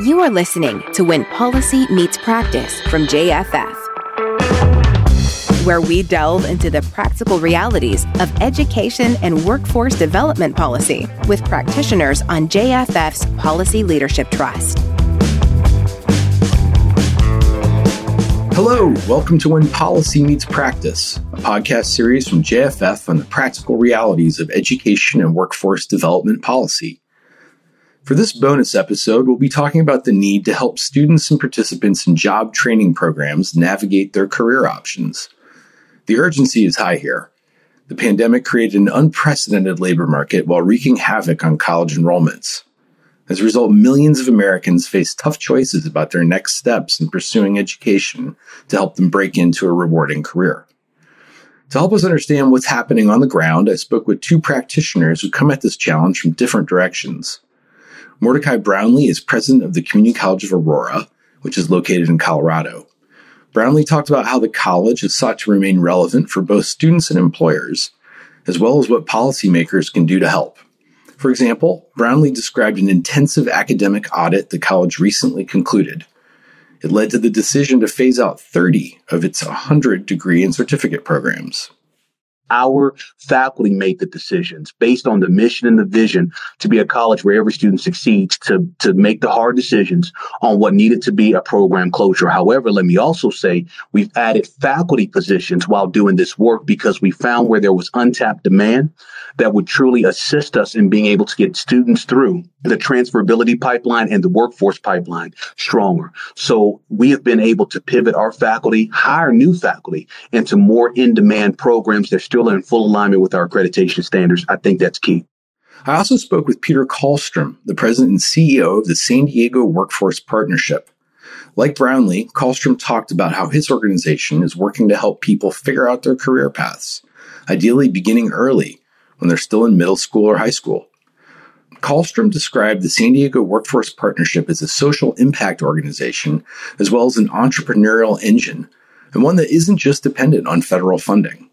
You are listening to When Policy Meets Practice from JFF, where we delve into the practical realities of education and workforce development policy with practitioners on JFF's Policy Leadership Trust. Hello, welcome to When Policy Meets Practice, a podcast series from JFF on the practical realities of education and workforce development policy. For this bonus episode, we'll be talking about the need to help students and participants in job training programs navigate their career options. The urgency is high here. The pandemic created an unprecedented labor market while wreaking havoc on college enrollments. As a result, millions of Americans face tough choices about their next steps in pursuing education to help them break into a rewarding career. To help us understand what's happening on the ground, I spoke with two practitioners who come at this challenge from different directions. Mordecai Brownlee is president of the Community College of Aurora, which is located in Colorado. Brownlee talked about how the college has sought to remain relevant for both students and employers, as well as what policymakers can do to help. For example, Brownlee described an intensive academic audit the college recently concluded. It led to the decision to phase out 30 of its 100 degree and certificate programs our faculty made the decisions based on the mission and the vision to be a college where every student succeeds to, to make the hard decisions on what needed to be a program closure. However, let me also say we've added faculty positions while doing this work because we found where there was untapped demand that would truly assist us in being able to get students through the transferability pipeline and the workforce pipeline stronger. So we have been able to pivot our faculty, hire new faculty into more in demand programs that are still in full alignment with our accreditation standards. I think that's key. I also spoke with Peter Callstrom, the president and CEO of the San Diego Workforce Partnership. Like Brownlee, Callstrom talked about how his organization is working to help people figure out their career paths, ideally beginning early when they're still in middle school or high school. Callstrom described the San Diego Workforce Partnership as a social impact organization, as well as an entrepreneurial engine, and one that isn't just dependent on federal funding.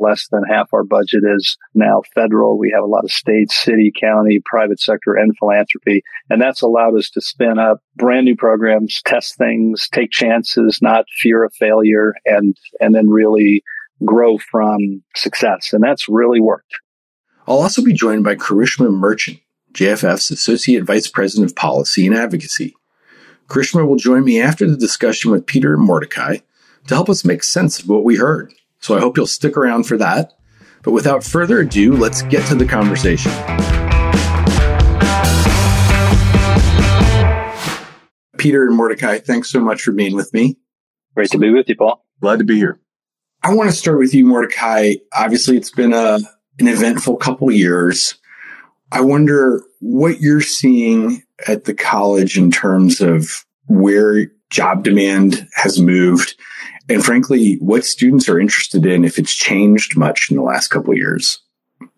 Less than half our budget is now federal. We have a lot of state, city, county, private sector, and philanthropy. And that's allowed us to spin up brand new programs, test things, take chances, not fear of failure, and, and then really grow from success. And that's really worked. I'll also be joined by Karishma Merchant, JFF's Associate Vice President of Policy and Advocacy. Karishma will join me after the discussion with Peter and Mordecai to help us make sense of what we heard. So I hope you'll stick around for that. But without further ado, let's get to the conversation. Peter and Mordecai, thanks so much for being with me. Great to be with you, Paul. Glad to be here. I want to start with you, Mordecai. Obviously, it's been a an eventful couple years. I wonder what you're seeing at the college in terms of where job demand has moved. And frankly what students are interested in if it's changed much in the last couple years.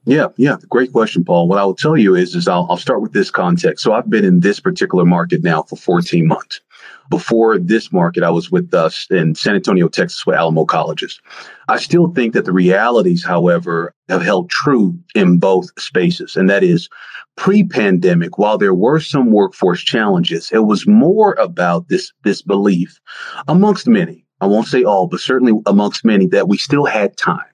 Yeah yeah. Great question paul. What i will tell you is is I'll, I'll start with this context. So i've been in this particular market now for 14 months before this market, I was with uh, us in San Antonio, Texas, with Alamo Colleges. I still think that the realities, however, have held true in both spaces. And that is pre pandemic, while there were some workforce challenges, it was more about this, this belief amongst many. I won't say all, but certainly amongst many that we still had time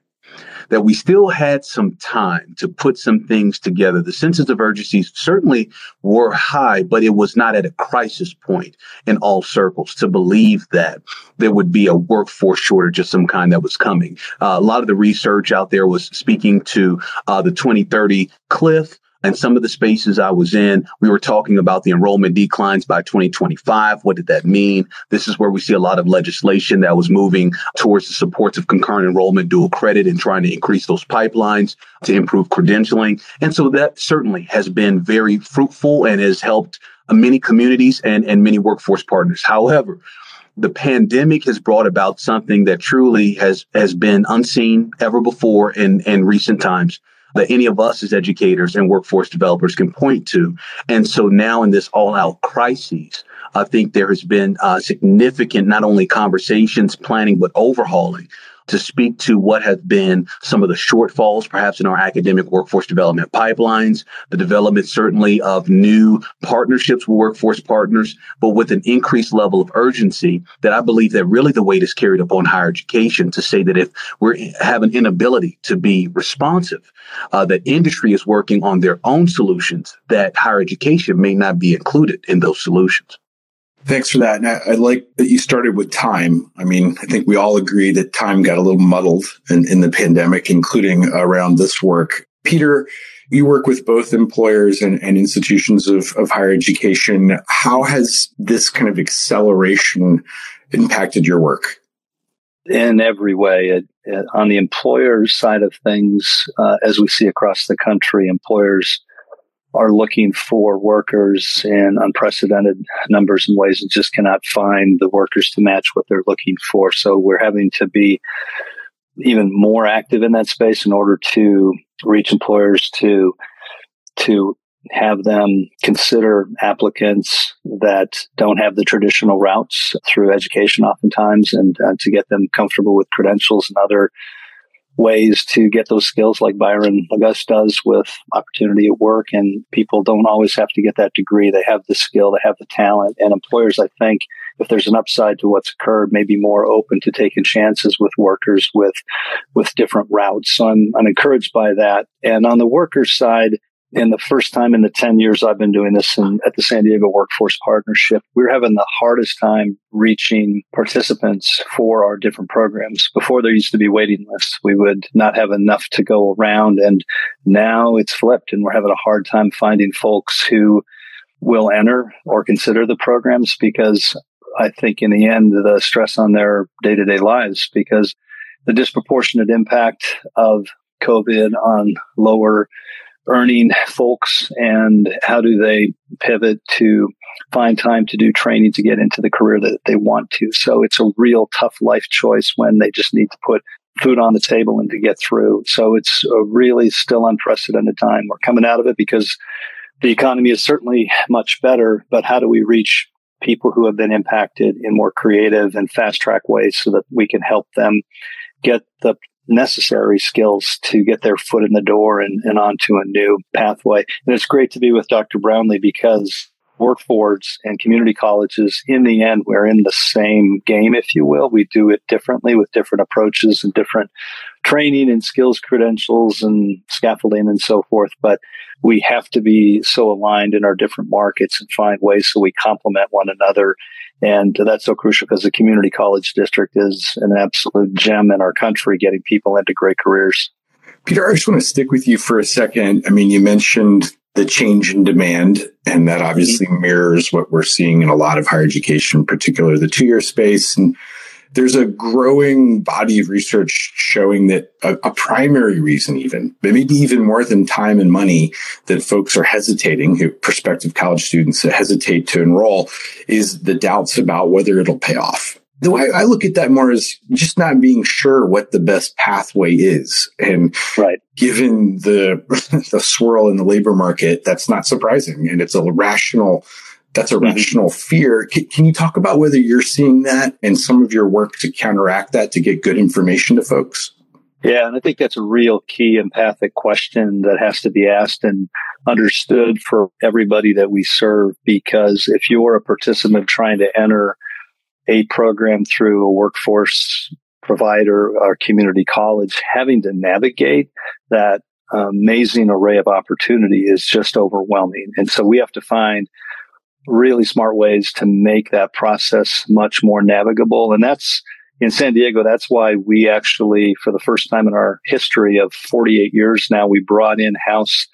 that we still had some time to put some things together. The senses of urgency certainly were high, but it was not at a crisis point in all circles to believe that there would be a workforce shortage of some kind that was coming. Uh, a lot of the research out there was speaking to uh, the 2030 cliff and some of the spaces I was in, we were talking about the enrollment declines by 2025. What did that mean? This is where we see a lot of legislation that was moving towards the supports of concurrent enrollment, dual credit, and trying to increase those pipelines to improve credentialing. And so that certainly has been very fruitful and has helped many communities and, and many workforce partners. However, the pandemic has brought about something that truly has has been unseen ever before in in recent times that any of us as educators and workforce developers can point to. And so now in this all out crisis, I think there has been uh, significant not only conversations, planning, but overhauling to speak to what have been some of the shortfalls, perhaps in our academic workforce development pipelines, the development certainly of new partnerships with workforce partners, but with an increased level of urgency that I believe that really the weight is carried upon higher education to say that if we have an inability to be responsive, uh, that industry is working on their own solutions, that higher education may not be included in those solutions. Thanks for that. And I, I, like that you started with time. I mean, I think we all agree that time got a little muddled in, in the pandemic, including around this work. Peter, you work with both employers and, and institutions of, of higher education. How has this kind of acceleration impacted your work? In every way. It, it, on the employer side of things, uh, as we see across the country, employers are looking for workers in unprecedented numbers and ways and just cannot find the workers to match what they're looking for. So we're having to be even more active in that space in order to reach employers to to have them consider applicants that don't have the traditional routes through education oftentimes and uh, to get them comfortable with credentials and other ways to get those skills like Byron Auguste does with opportunity at work. And people don't always have to get that degree. They have the skill, they have the talent. And employers, I think, if there's an upside to what's occurred, may be more open to taking chances with workers with, with different routes. So I'm, I'm encouraged by that. And on the workers side, and the first time in the 10 years I've been doing this in, at the San Diego Workforce Partnership, we're having the hardest time reaching participants for our different programs. Before there used to be waiting lists, we would not have enough to go around. And now it's flipped and we're having a hard time finding folks who will enter or consider the programs because I think in the end, the stress on their day to day lives because the disproportionate impact of COVID on lower earning folks and how do they pivot to find time to do training to get into the career that they want to. So it's a real tough life choice when they just need to put food on the table and to get through. So it's a really still unprecedented time. We're coming out of it because the economy is certainly much better, but how do we reach people who have been impacted in more creative and fast track ways so that we can help them get the necessary skills to get their foot in the door and, and onto a new pathway. And it's great to be with Dr. Brownlee because workforce and community colleges, in the end, we're in the same game, if you will. We do it differently with different approaches and different training and skills credentials and scaffolding and so forth. But we have to be so aligned in our different markets and find ways so we complement one another. And that's so crucial because the community college district is an absolute gem in our country, getting people into great careers. Peter, I just want to stick with you for a second. I mean, you mentioned the change in demand, and that obviously mm-hmm. mirrors what we're seeing in a lot of higher education, particularly the two year space. And there's a growing body of research showing that a, a, primary reason, even, maybe even more than time and money, that folks are hesitating, who prospective college students hesitate to enroll, is the doubts about whether it'll pay off. The way I look at that more is just not being sure what the best pathway is. And right. given the, the swirl in the labor market, that's not surprising. And it's a rational that's a mm-hmm. rational fear. Can, can, you talk about whether you're seeing that and some of your work to counteract that to get good information to folks? Yeah, and I think that's a real key empathic question that has to be asked and understood for everybody that we serve. Because if you're a participant trying to enter a program through a workforce provider or community college, having to navigate that um, amazing array of opportunity is just overwhelming. And so we have to find really smart ways to make that process much more navigable. And that's in San Diego. That's why we actually, for the first time in our history of 48 years now, we brought in house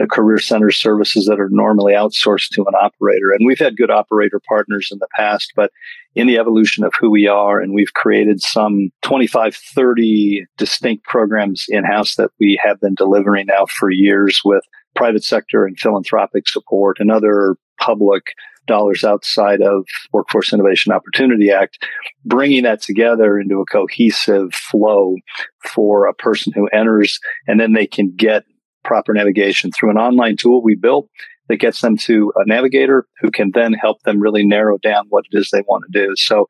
the career center services that are normally outsourced to an operator. And we've had good operator partners in the past, but in the evolution of who we are, and we've created some 25, 30 distinct programs in house that we have been delivering now for years with private sector and philanthropic support and other public dollars outside of Workforce Innovation Opportunity Act, bringing that together into a cohesive flow for a person who enters, and then they can get proper navigation through an online tool we built that gets them to a navigator who can then help them really narrow down what it is they want to do. So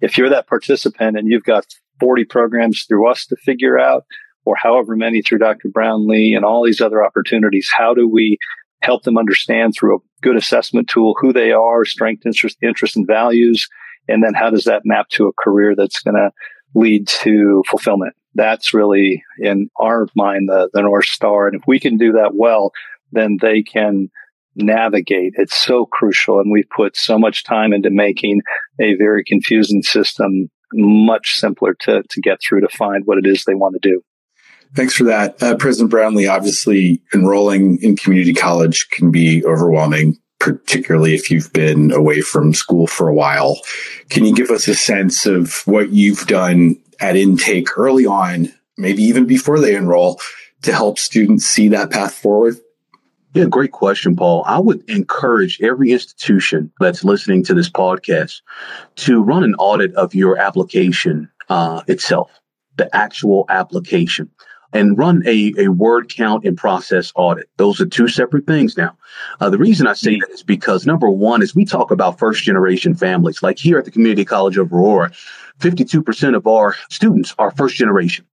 if you're that participant and you've got 40 programs through us to figure out, or however many through Dr. Brownlee and all these other opportunities. How do we help them understand through a good assessment tool who they are, strength, interest, interest and values, and then how does that map to a career that's going to lead to fulfillment? That's really in our mind the, the North Star. And if we can do that well, then they can navigate. It's so crucial. And we've put so much time into making a very confusing system much simpler to, to get through to find what it is they want to do. Thanks for that. Uh, President Brownlee, obviously enrolling in community college can be overwhelming, particularly if you've been away from school for a while. Can you give us a sense of what you've done at intake early on, maybe even before they enroll, to help students see that path forward? Yeah, great question, Paul. I would encourage every institution that's listening to this podcast to run an audit of your application uh, itself, the actual application, and run a, a word count and process audit. Those are two separate things now. Uh, the reason I say that is because number one is we talk about first generation families. Like here at the Community College of Aurora, 52% of our students are first generation.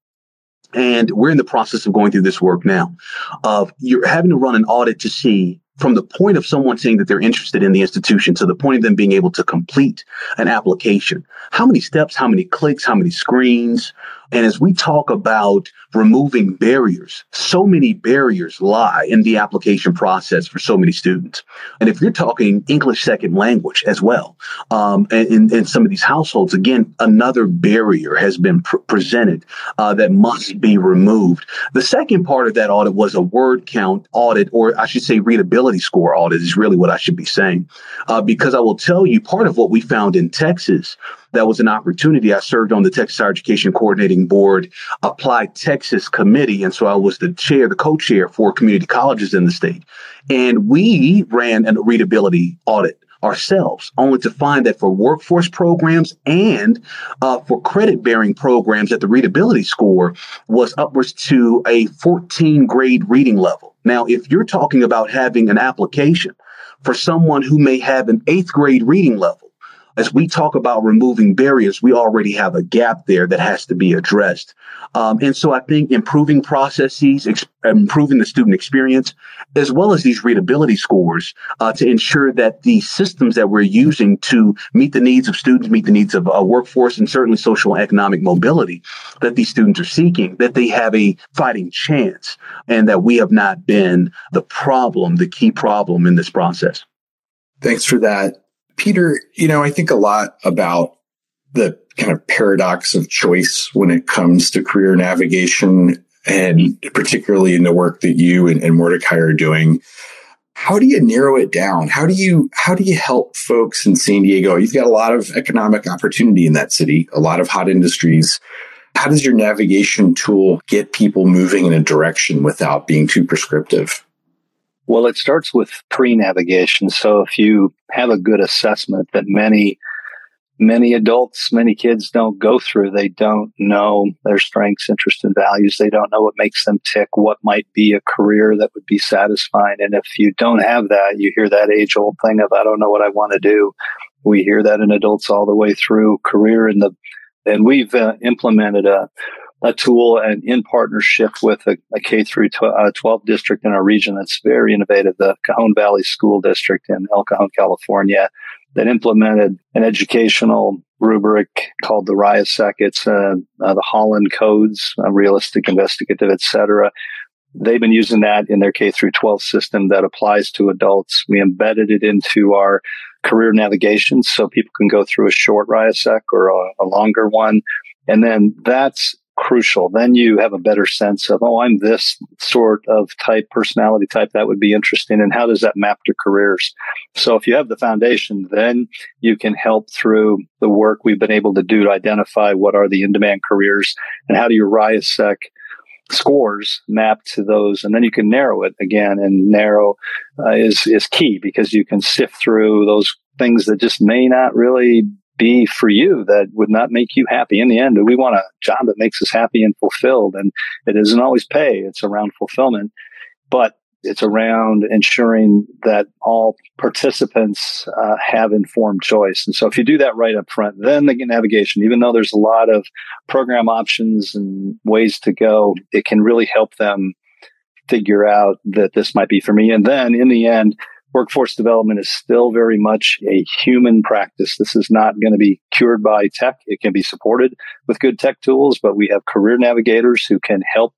And we're in the process of going through this work now of you're having to run an audit to see from the point of someone saying that they're interested in the institution to the point of them being able to complete an application. How many steps, how many clicks, how many screens, and as we talk about removing barriers, so many barriers lie in the application process for so many students. And if you're talking English second language as well, um, in, in some of these households, again, another barrier has been pr- presented uh, that must be removed. The second part of that audit was a word count audit, or I should say readability score audit is really what I should be saying. Uh, because I will tell you, part of what we found in Texas that was an opportunity. I served on the Texas Higher Education Coordinating Board, ApplyTexas Committee. And so I was the chair, the co-chair for community colleges in the state. And we ran a readability audit ourselves, only to find that for workforce programs and uh, for credit bearing programs, that the readability score was upwards to a 14 grade reading level. Now, if you're talking about having an application for someone who may have an eighth grade reading level, as we talk about removing barriers, we already have a gap there that has to be addressed. Um, and so I think improving processes, ex- improving the student experience, as well as these readability scores uh, to ensure that the systems that we're using to meet the needs of students, meet the needs of a workforce, and certainly social and economic mobility that these students are seeking, that they have a fighting chance and that we have not been the problem, the key problem in this process. Thanks for that. Peter, you know, I think a lot about the kind of paradox of choice when it comes to career navigation and particularly in the work that you and, and Mordecai are doing. How do you narrow it down? How do you how do you help folks in San Diego? You've got a lot of economic opportunity in that city, a lot of hot industries. How does your navigation tool get people moving in a direction without being too prescriptive? Well, it starts with pre navigation. So if you have a good assessment that many, many adults, many kids don't go through, they don't know their strengths, interests, and values. They don't know what makes them tick, what might be a career that would be satisfying. And if you don't have that, you hear that age old thing of, I don't know what I want to do. We hear that in adults all the way through career and the, and we've uh, implemented a, a tool and in partnership with a, a K through uh, 12 district in our region that's very innovative, the Cajon Valley School District in El Cajon, California, that implemented an educational rubric called the RIASEC. It's uh, uh, the Holland Codes, uh, realistic, investigative, etc. They've been using that in their K through 12 system that applies to adults. We embedded it into our career navigation so people can go through a short RIASEC or a, a longer one. And then that's crucial. Then you have a better sense of, oh, I'm this sort of type, personality type that would be interesting. And how does that map to careers? So if you have the foundation, then you can help through the work we've been able to do to identify what are the in demand careers and how do your RIASEC scores map to those and then you can narrow it again and narrow uh, is is key because you can sift through those things that just may not really be for you that would not make you happy. In the end, we want a job that makes us happy and fulfilled. And it isn't always pay, it's around fulfillment. But it's around ensuring that all participants uh, have informed choice. And so if you do that right up front, then the navigation, even though there's a lot of program options and ways to go, it can really help them figure out that this might be for me. And then in the end, workforce development is still very much a human practice. This is not going to be cured by tech. It can be supported with good tech tools, but we have career navigators who can help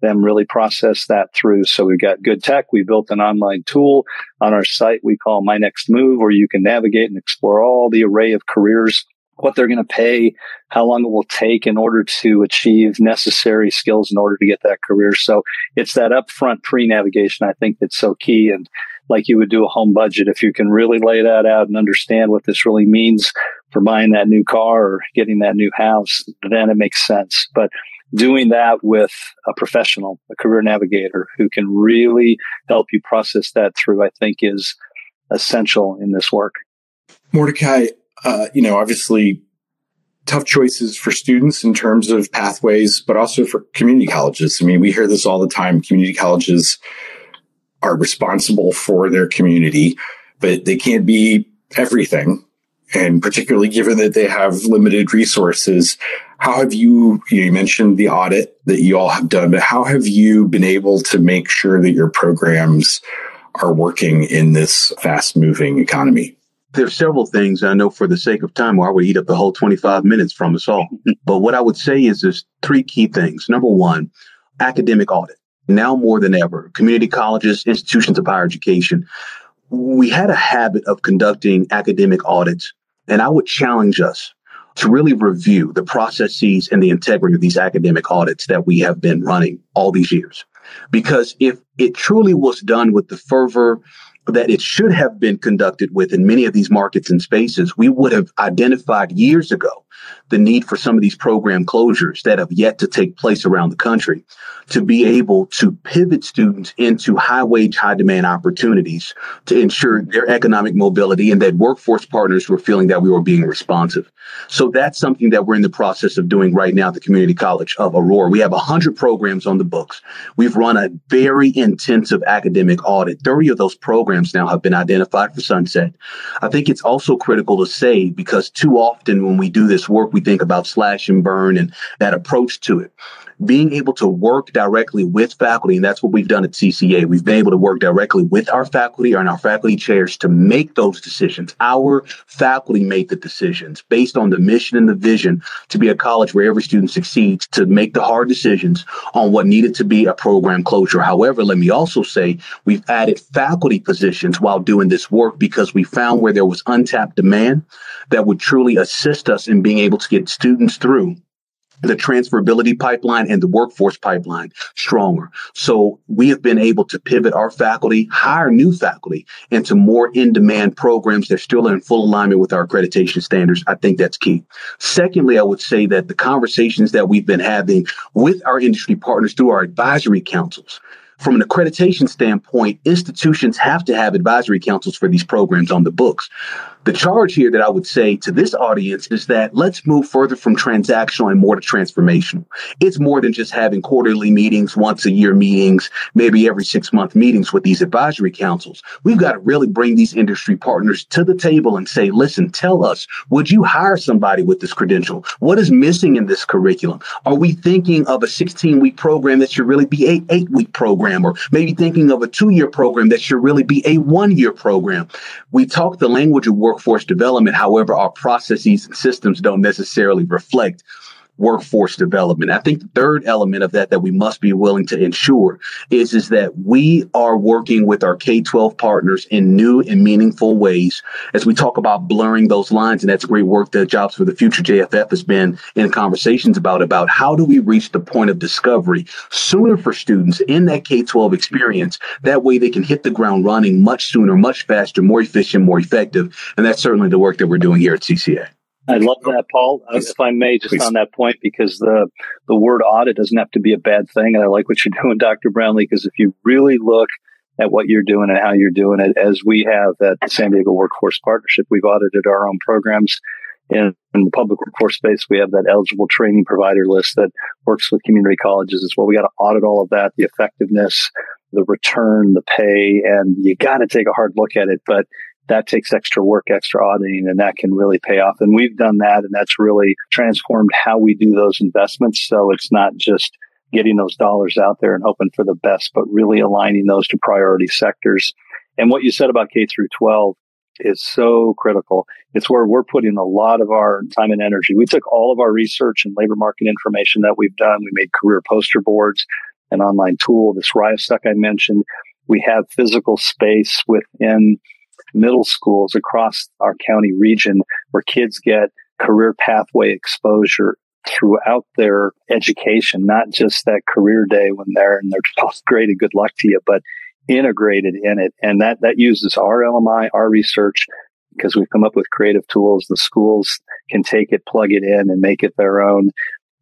them really process that through. So we've got good tech. We built an online tool on our site we call My Next Move, where you can navigate and explore all the array of careers, what they're going to pay, how long it will take in order to achieve necessary skills in order to get that career. So it's that upfront pre navigation. I think that's so key. And like you would do a home budget, if you can really lay that out and understand what this really means for buying that new car or getting that new house, then it makes sense. But doing that with a professional, a career navigator who can really help you process that through, I think is essential in this work. Mordecai, uh, you know, obviously tough choices for students in terms of pathways, but also for community colleges. I mean, we hear this all the time. Community colleges are responsible for their community, but they can't be everything. And particularly given that they have limited resources, how have you, you, mentioned the audit that you all have done, but how have you been able to make sure that your programs are working in this fast moving economy? There's several things I know for the sake of time, or I would eat up the whole 25 minutes from us all. but what I would say is there's three key things. Number one, academic audit now more than ever, community colleges, institutions of higher education, we had a habit of conducting academic audits. And I would challenge us to really review the processes and the integrity of these academic audits that we have been running all these years. Because if it truly was done with the fervor that it should have been conducted with in many of these markets and spaces, we would have identified years ago the need for some of these program closures that have yet to take place around the country to be able to pivot students into high wage, high demand opportunities to ensure their economic mobility and that workforce partners were feeling that we were being responsive. So that's something that we're in the process of doing right now at the Community College of Aurora. We have 100 programs on the books. We've run a very intensive academic audit. 30 of those programs now have been identified for sunset. I think it's also critical to say because too often when we do this work, we think about slash and burn and that approach to it being able to work directly with faculty, and that's what we've done at CCA. We've been able to work directly with our faculty and our faculty chairs to make those decisions. Our faculty make the decisions based on the mission and the vision to be a college where every student succeeds, to make the hard decisions on what needed to be a program closure. However, let me also say we've added faculty positions while doing this work because we found where there was untapped demand that would truly assist us in being able to get students through the transferability pipeline and the workforce pipeline stronger. So we have been able to pivot our faculty, hire new faculty into more in-demand programs that still are in full alignment with our accreditation standards. I think that's key. Secondly, I would say that the conversations that we've been having with our industry partners through our advisory councils from an accreditation standpoint, institutions have to have advisory councils for these programs on the books. The charge here that I would say to this audience is that let's move further from transactional and more to transformational. It's more than just having quarterly meetings, once a year meetings, maybe every six month meetings with these advisory councils. We've got to really bring these industry partners to the table and say, listen, tell us, would you hire somebody with this credential? What is missing in this curriculum? Are we thinking of a 16 week program that should really be a eight week program or maybe thinking of a two year program that should really be a one year program? We talk the language of workforce development. However, our processes and systems don't necessarily reflect workforce development. I think the third element of that that we must be willing to ensure is, is that we are working with our K-12 partners in new and meaningful ways as we talk about blurring those lines. And that's great work that Jobs for the Future JFF has been in conversations about, about how do we reach the point of discovery sooner for students in that K-12 experience. That way they can hit the ground running much sooner, much faster, more efficient, more effective. And that's certainly the work that we're doing here at CCA. I love that, Paul. Uh, if I may, just Please. on that point, because the the word audit doesn't have to be a bad thing, and I like what you're doing, Dr. Brownlee. Because if you really look at what you're doing and how you're doing it, as we have at the San Diego Workforce Partnership, we've audited our own programs. In, in the public workforce space, we have that eligible training provider list that works with community colleges as well. We got to audit all of that, the effectiveness, the return, the pay, and you got to take a hard look at it. But that takes extra work, extra auditing, and that can really pay off. And we've done that, and that's really transformed how we do those investments. So it's not just getting those dollars out there and hoping for the best, but really aligning those to priority sectors. And what you said about K through 12 is so critical. It's where we're putting a lot of our time and energy. We took all of our research and labor market information that we've done. We made career poster boards, an online tool, this RIASEC I mentioned. We have physical space within middle schools across our county region where kids get career pathway exposure throughout their education, not just that career day when they're in their 12th grade and good luck to you, but integrated in it. And that, that uses our LMI, our research, because we've come up with creative tools. The schools can take it, plug it in and make it their own.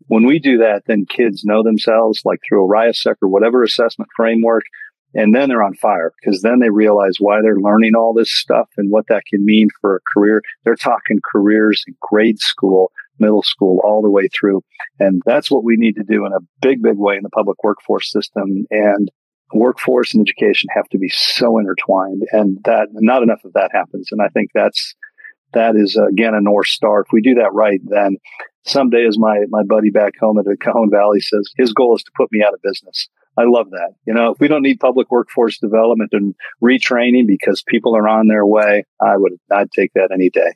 When we do that, then kids know themselves like through a RIASEC or whatever assessment framework. And then they're on fire because then they realize why they're learning all this stuff and what that can mean for a career. They're talking careers in grade school, middle school, all the way through. And that's what we need to do in a big, big way in the public workforce system. And workforce and education have to be so intertwined and that not enough of that happens. And I think that's, that is again a North Star. If we do that right, then someday as my, my buddy back home at the Cajon Valley says, his goal is to put me out of business. I love that. You know, if we don't need public workforce development and retraining because people are on their way, I would, I'd take that any day.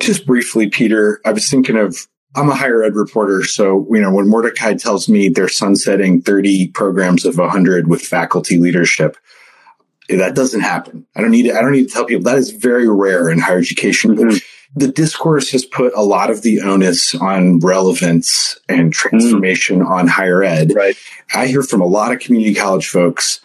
Just briefly, Peter, I was thinking of I'm a higher ed reporter. So, you know, when Mordecai tells me they're sunsetting 30 programs of 100 with faculty leadership, that doesn't happen. I don't need to, I don't need to tell people that is very rare in higher education. Mm-hmm. The discourse has put a lot of the onus on relevance and transformation mm-hmm. on higher ed. Right. I hear from a lot of community college folks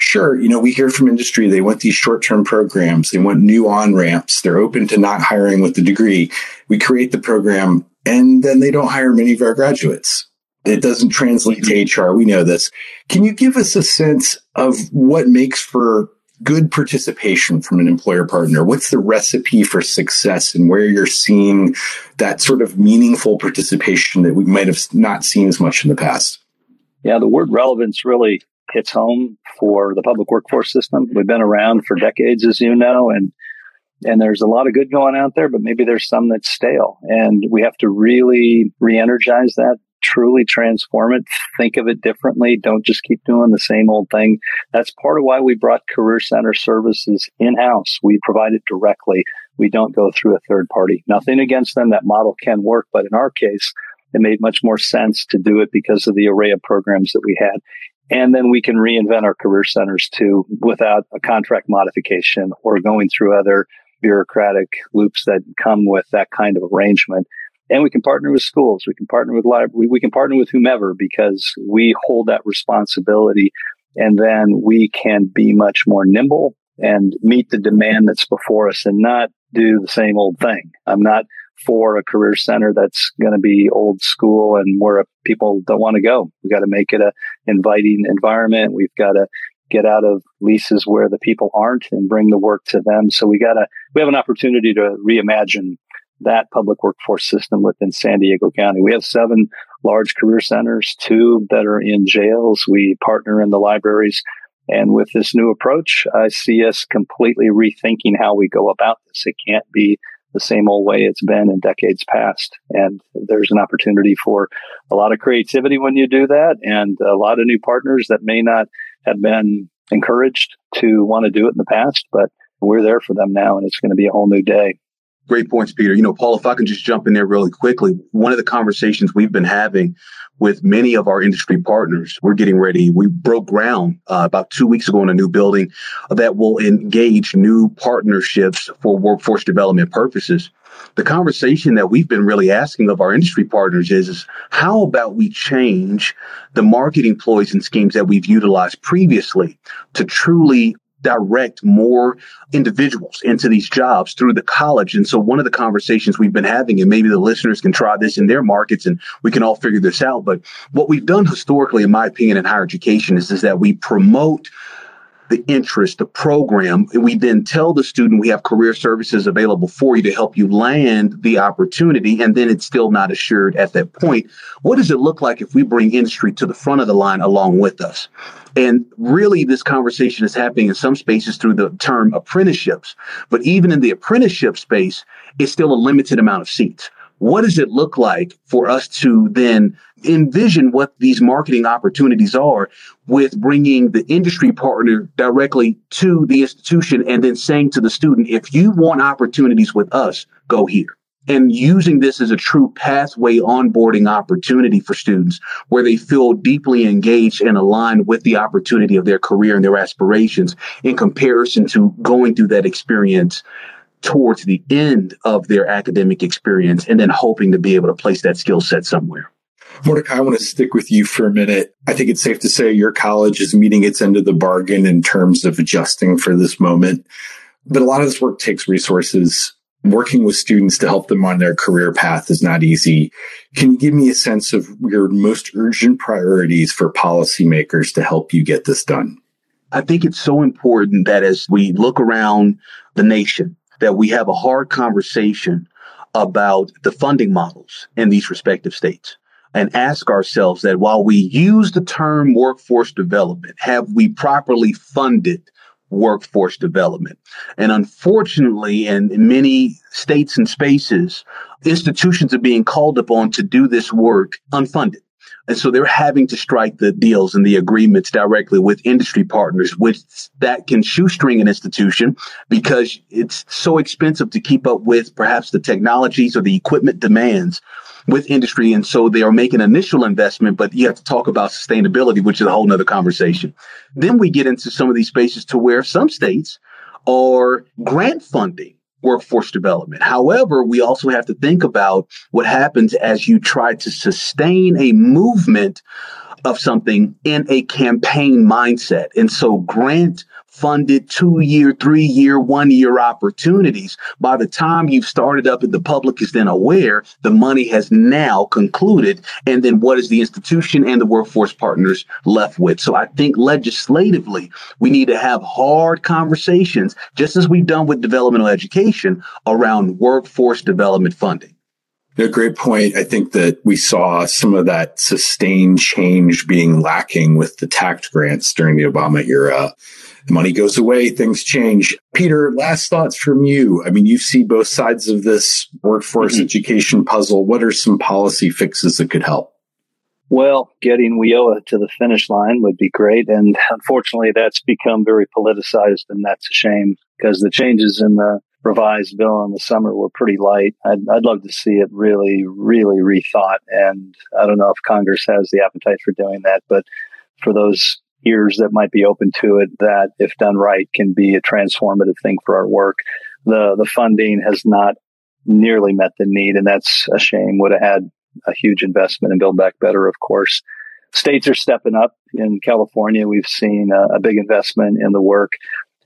Sure, you know, we hear from industry they want these short-term programs, they want new on-ramps, they're open to not hiring with the degree. We create the program and then they don't hire many of our graduates. It doesn't translate to HR. We know this. Can you give us a sense of what makes for good participation from an employer partner? What's the recipe for success and where you're seeing that sort of meaningful participation that we might have not seen as much in the past? Yeah, the word relevance really hits home for the public workforce system. We've been around for decades, as you know, and and there's a lot of good going out there, but maybe there's some that's stale. And we have to really re-energize that, truly transform it, think of it differently. Don't just keep doing the same old thing. That's part of why we brought Career Center services in-house. We provide it directly. We don't go through a third party. Nothing against them. That model can work, but in our case, it made much more sense to do it because of the array of programs that we had. And then we can reinvent our career centers too without a contract modification or going through other bureaucratic loops that come with that kind of arrangement. And we can partner with schools. We can partner with library. We can partner with whomever because we hold that responsibility. And then we can be much more nimble and meet the demand that's before us and not do the same old thing. I'm not for a career center that's going to be old school and where people don't want to go. We got to make it a inviting environment. We've got to get out of leases where the people aren't and bring the work to them. So we got to, we have an opportunity to reimagine that public workforce system within San Diego County. We have seven large career centers, two that are in jails. We partner in the libraries. And with this new approach, I see us completely rethinking how we go about this. It can't be the same old way it's been in decades past. And there's an opportunity for a lot of creativity when you do that and a lot of new partners that may not have been encouraged to want to do it in the past, but we're there for them now and it's going to be a whole new day. Great points, Peter. You know, Paul, if I can just jump in there really quickly, one of the conversations we've been having with many of our industry partners, we're getting ready. We broke ground uh, about two weeks ago in a new building that will engage new partnerships for workforce development purposes. The conversation that we've been really asking of our industry partners is, is how about we change the marketing ploys and schemes that we've utilized previously to truly direct more individuals into these jobs through the college. And so one of the conversations we've been having, and maybe the listeners can try this in their markets and we can all figure this out. But what we've done historically, in my opinion, in higher education is, is that we promote the interest, the program. We then tell the student we have career services available for you to help you land the opportunity. And then it's still not assured at that point. What does it look like if we bring industry to the front of the line along with us? And really, this conversation is happening in some spaces through the term apprenticeships. But even in the apprenticeship space, it's still a limited amount of seats. What does it look like for us to then envision what these marketing opportunities are with bringing the industry partner directly to the institution and then saying to the student, if you want opportunities with us, go here. And using this as a true pathway onboarding opportunity for students where they feel deeply engaged and aligned with the opportunity of their career and their aspirations in comparison to going through that experience towards the end of their academic experience and then hoping to be able to place that skill set somewhere. Mordecai, I want to stick with you for a minute. I think it's safe to say your college is meeting its end of the bargain in terms of adjusting for this moment. But a lot of this work takes resources. Working with students to help them on their career path is not easy. Can you give me a sense of your most urgent priorities for policymakers to help you get this done? I think it's so important that as we look around the nation, that we have a hard conversation about the funding models in these respective states and ask ourselves that while we use the term workforce development, have we properly funded workforce development? And unfortunately, in many states and spaces, institutions are being called upon to do this work unfunded. And so they're having to strike the deals and the agreements directly with industry partners, which that can shoestring an institution because it's so expensive to keep up with perhaps the technologies or the equipment demands with industry. And so they are making initial investment, but you have to talk about sustainability, which is a whole nother conversation. Then we get into some of these spaces to where some states are grant funding workforce development. However, we also have to think about what happens as you try to sustain a movement of something in a campaign mindset. And so grant funded two year, three year, one year opportunities. By the time you've started up and the public is then aware, the money has now concluded. And then what is the institution and the workforce partners left with? So I think legislatively, we need to have hard conversations, just as we've done with developmental education around workforce development funding. A great point. I think that we saw some of that sustained change being lacking with the TAACCCT grants during the Obama era. The money goes away, things change. Peter, last thoughts from you. I mean, you see both sides of this workforce mm-hmm. education puzzle. What are some policy fixes that could help? Well, getting WIOA to the finish line would be great. And unfortunately, that's become very politicized, and that's a shame because the changes in the revised bill in the summer were pretty light. I'd, I'd love to see it really, really rethought. And I don't know if Congress has the appetite for doing that, but for those ears that might be open to it, that if done right can be a transformative thing for our work. The, the funding has not nearly met the need. And that's a shame. Would have had a huge investment in Build Back Better, of course. States are stepping up. In California, we've seen a, a big investment in the work.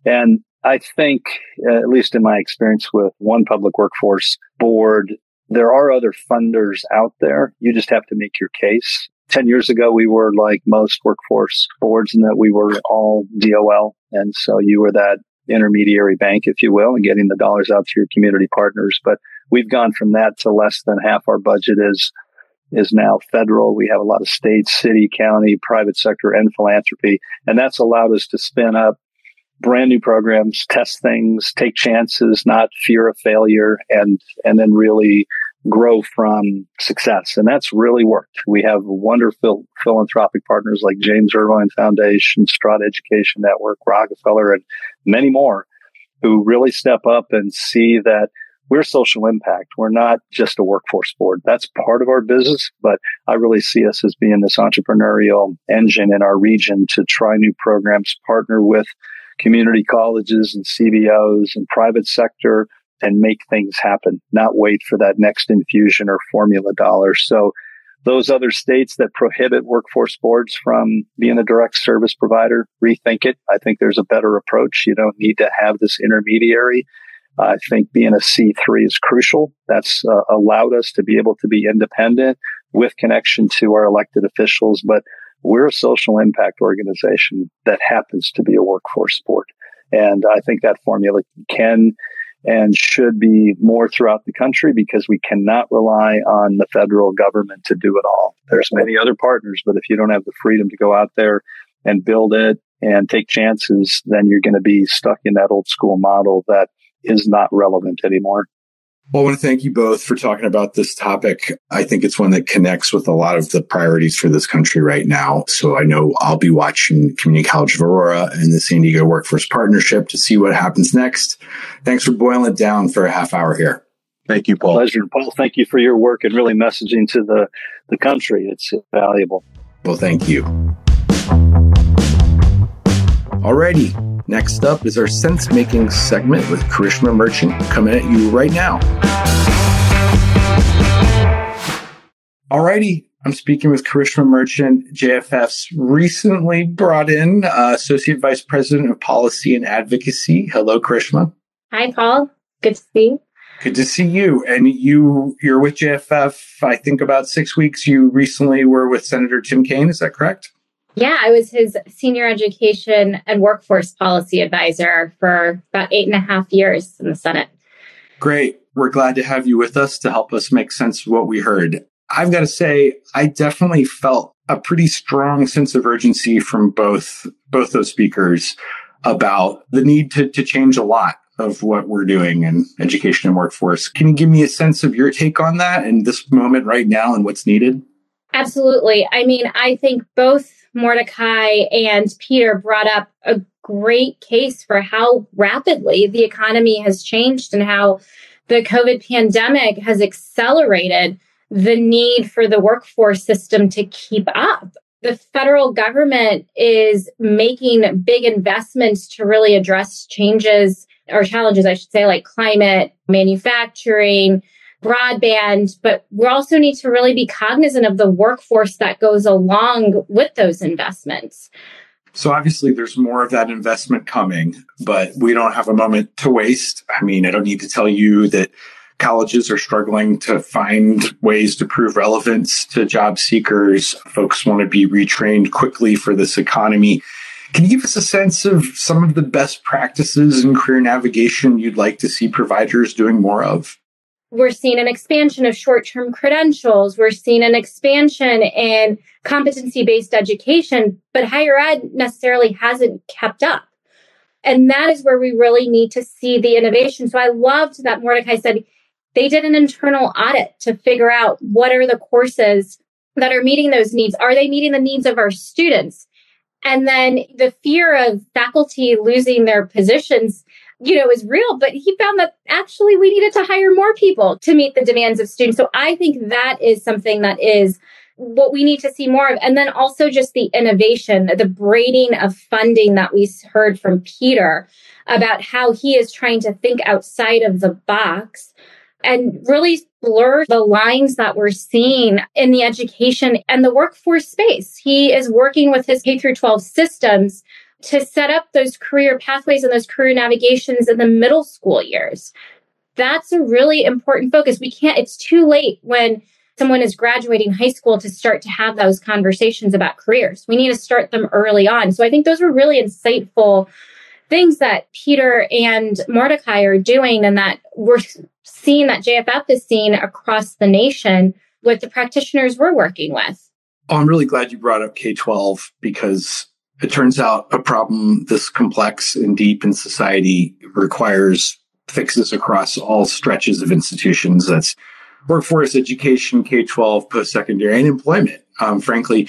And I think, at least in my experience with one public workforce board, there are other funders out there. You just have to make your case. 10 years ago, we were like most workforce boards in that we were all DOL. And so you were that intermediary bank, if you will, and getting the dollars out to your community partners. But we've gone from that to less than half our budget is is now federal. We have a lot of state, city, county, private sector, and philanthropy. And that's allowed us to spin up brand new programs, test things, take chances, not fear of failure, and and then really grow from success. And that's really worked. We have wonderful philanthropic partners like James Irvine Foundation, Strada Education Network, Rockefeller, and many more who really step up and see that we're social impact. We're not just a workforce board. That's part of our business, but I really see us as being this entrepreneurial engine in our region to try new programs, partner with community colleges and CBOs and private sector and make things happen, not wait for that next infusion or formula dollar. So those other states that prohibit workforce boards from being a direct service provider, rethink it. I think there's a better approach. You don't need to have this intermediary. I think being a C3 is crucial. That's uh, allowed us to be able to be independent with connection to our elected officials. But we're a social impact organization that happens to be a workforce board. And I think that formula can and should be more throughout the country because we cannot rely on the federal government to do it all. There's many other partners, but if you don't have the freedom to go out there and build it and take chances, then you're going to be stuck in that old school model that is not relevant anymore. Well, I want to thank you both for talking about this topic. I think it's one that connects with a lot of the priorities for this country right now. So I know I'll be watching Community College of Aurora and the San Diego Workforce Partnership to see what happens next. Thanks for boiling it down for a half hour here. Thank you, Paul. Pleasure. Paul, thank you for your work and really messaging to the, the country. It's valuable. Well, thank you. Alrighty. Next up is our sense making segment with Karishma Merchant coming at you right now. Alrighty. I'm speaking with Karishma Merchant, JFF's recently brought in uh, Associate Vice President of Policy and Advocacy. Hello, Karishma. Hi, Paul. Good to see you. Good to see you. And you, you're with JFF, I think about six weeks. You recently were with Senator Tim Kaine. Is that correct? Yeah, I was his senior education and workforce policy advisor for about eight and a half years in the Senate. Great. We're glad to have you with us to help us make sense of what we heard. I've got to say, I definitely felt a pretty strong sense of urgency from both both those speakers about the need to, to change a lot of what we're doing in education and workforce. Can you give me a sense of your take on that and this moment right now and what's needed? Absolutely. I mean, I think both Mordecai and Peter brought up a great case for how rapidly the economy has changed and how the COVID pandemic has accelerated the need for the workforce system to keep up. The federal government is making big investments to really address changes or challenges, I should say, like climate, manufacturing, broadband, but we also need to really be cognizant of the workforce that goes along with those investments. So obviously there's more of that investment coming, but we don't have a moment to waste. I mean, I don't need to tell you that colleges are struggling to find ways to prove relevance to job seekers. Folks want to be retrained quickly for this economy. Can you give us a sense of some of the best practices in career navigation you'd like to see providers doing more of? We're seeing an expansion of short term credentials. We're seeing an expansion in competency based education, but higher ed necessarily hasn't kept up. And that is where we really need to see the innovation. So I loved that Mordecai said they did an internal audit to figure out what are the courses that are meeting those needs. Are they meeting the needs of our students? And then the fear of faculty losing their positions you know, is real, but he found that actually we needed to hire more people to meet the demands of students. So I think that is something that is what we need to see more of. And then also just the innovation, the braiding of funding that we heard from Peter about how he is trying to think outside of the box and really blur the lines that we're seeing in the education and the workforce space. He is working with his K through 12 systems to set up those career pathways and those career navigations in the middle school years. That's a really important focus. We can't, it's too late when someone is graduating high school to start to have those conversations about careers. We need to start them early on. So I think those were really insightful things that Peter and Mordecai are doing and that we're seeing that JFF is seeing across the nation with the practitioners we're working with. Oh, I'm really glad you brought up K 12 because it turns out a problem this complex and deep in society requires fixes across all stretches of institutions. That's workforce, education, K 12, post secondary, and employment. Um, frankly,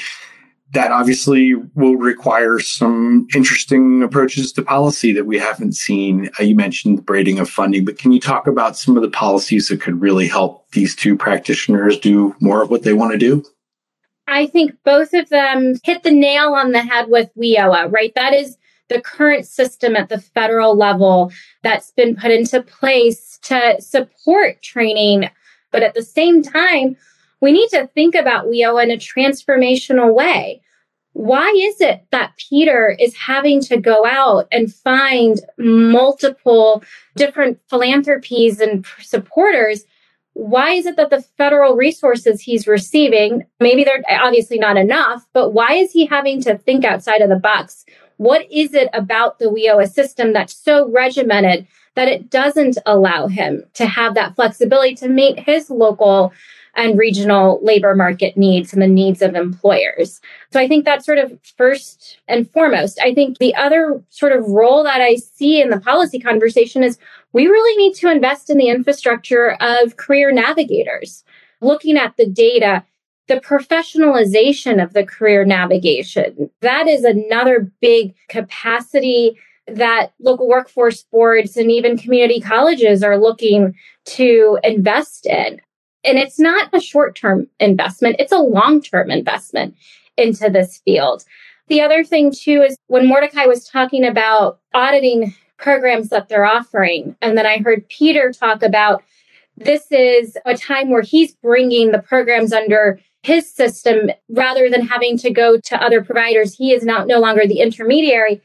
that obviously will require some interesting approaches to policy that we haven't seen. Uh, you mentioned the braiding of funding, but can you talk about some of the policies that could really help these two practitioners do more of what they want to do? I think both of them hit the nail on the head with WIOA, right? That is the current system at the federal level that's been put into place to support training. But at the same time, we need to think about WIOA in a transformational way. Why is it that Peter is having to go out and find multiple different philanthropies and supporters why is it that the federal resources he's receiving, maybe they're obviously not enough, but why is he having to think outside of the box? What is it about the WIOA system that's so regimented that it doesn't allow him to have that flexibility to meet his local and regional labor market needs and the needs of employers. So I think that's sort of first and foremost. I think the other sort of role that I see in the policy conversation is we really need to invest in the infrastructure of career navigators. Looking at the data, the professionalization of the career navigation, that is another big capacity that local workforce boards and even community colleges are looking to invest in. And it's not a short term investment, it's a long term investment into this field. The other thing, too, is when Mordecai was talking about auditing programs that they're offering, and then I heard Peter talk about this is a time where he's bringing the programs under his system rather than having to go to other providers. He is not no longer the intermediary.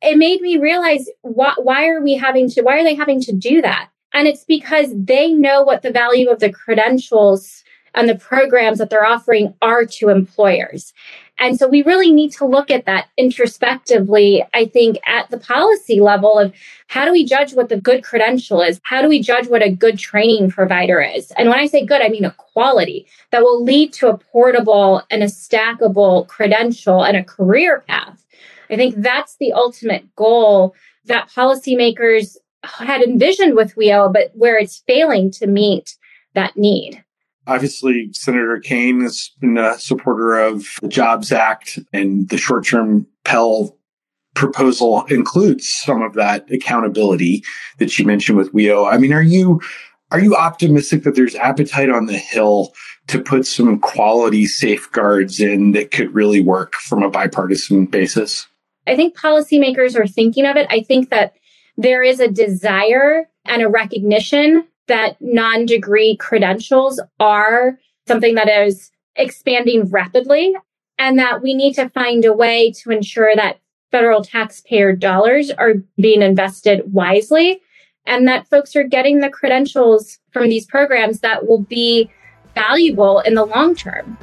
It made me realize why, why are we having to, why are they having to do that? And it's because they know what the value of the credentials and the programs that they're offering are to employers. And so we really need to look at that introspectively, I think, at the policy level of how do we judge what the good credential is? How do we judge what a good training provider is? And when I say good, I mean a quality that will lead to a portable and a stackable credential and a career path. I think that's the ultimate goal that policymakers had envisioned with WIOA, but where it's failing to meet that need. Obviously, Senator Kaine has been a supporter of the Jobs Act and the short term Pell proposal includes some of that accountability that she mentioned with WIOA. I mean, are you are you optimistic that there's appetite on the Hill to put some quality safeguards in that could really work from a bipartisan basis? I think policymakers are thinking of it. I think that there is a desire and a recognition that non degree credentials are something that is expanding rapidly and that we need to find a way to ensure that federal taxpayer dollars are being invested wisely and that folks are getting the credentials from these programs that will be valuable in the long term.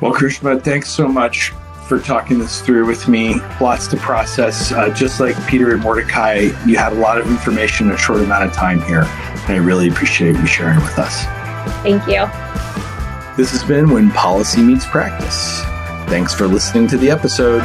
Well, Karishma, thanks so much for talking this through with me. Lots to process. Uh, just like Peter and Mordecai, you had a lot of information in a short amount of time here. And I really appreciate you sharing with us. Thank you. This has been When Policy Meets Practice. Thanks for listening to the episode.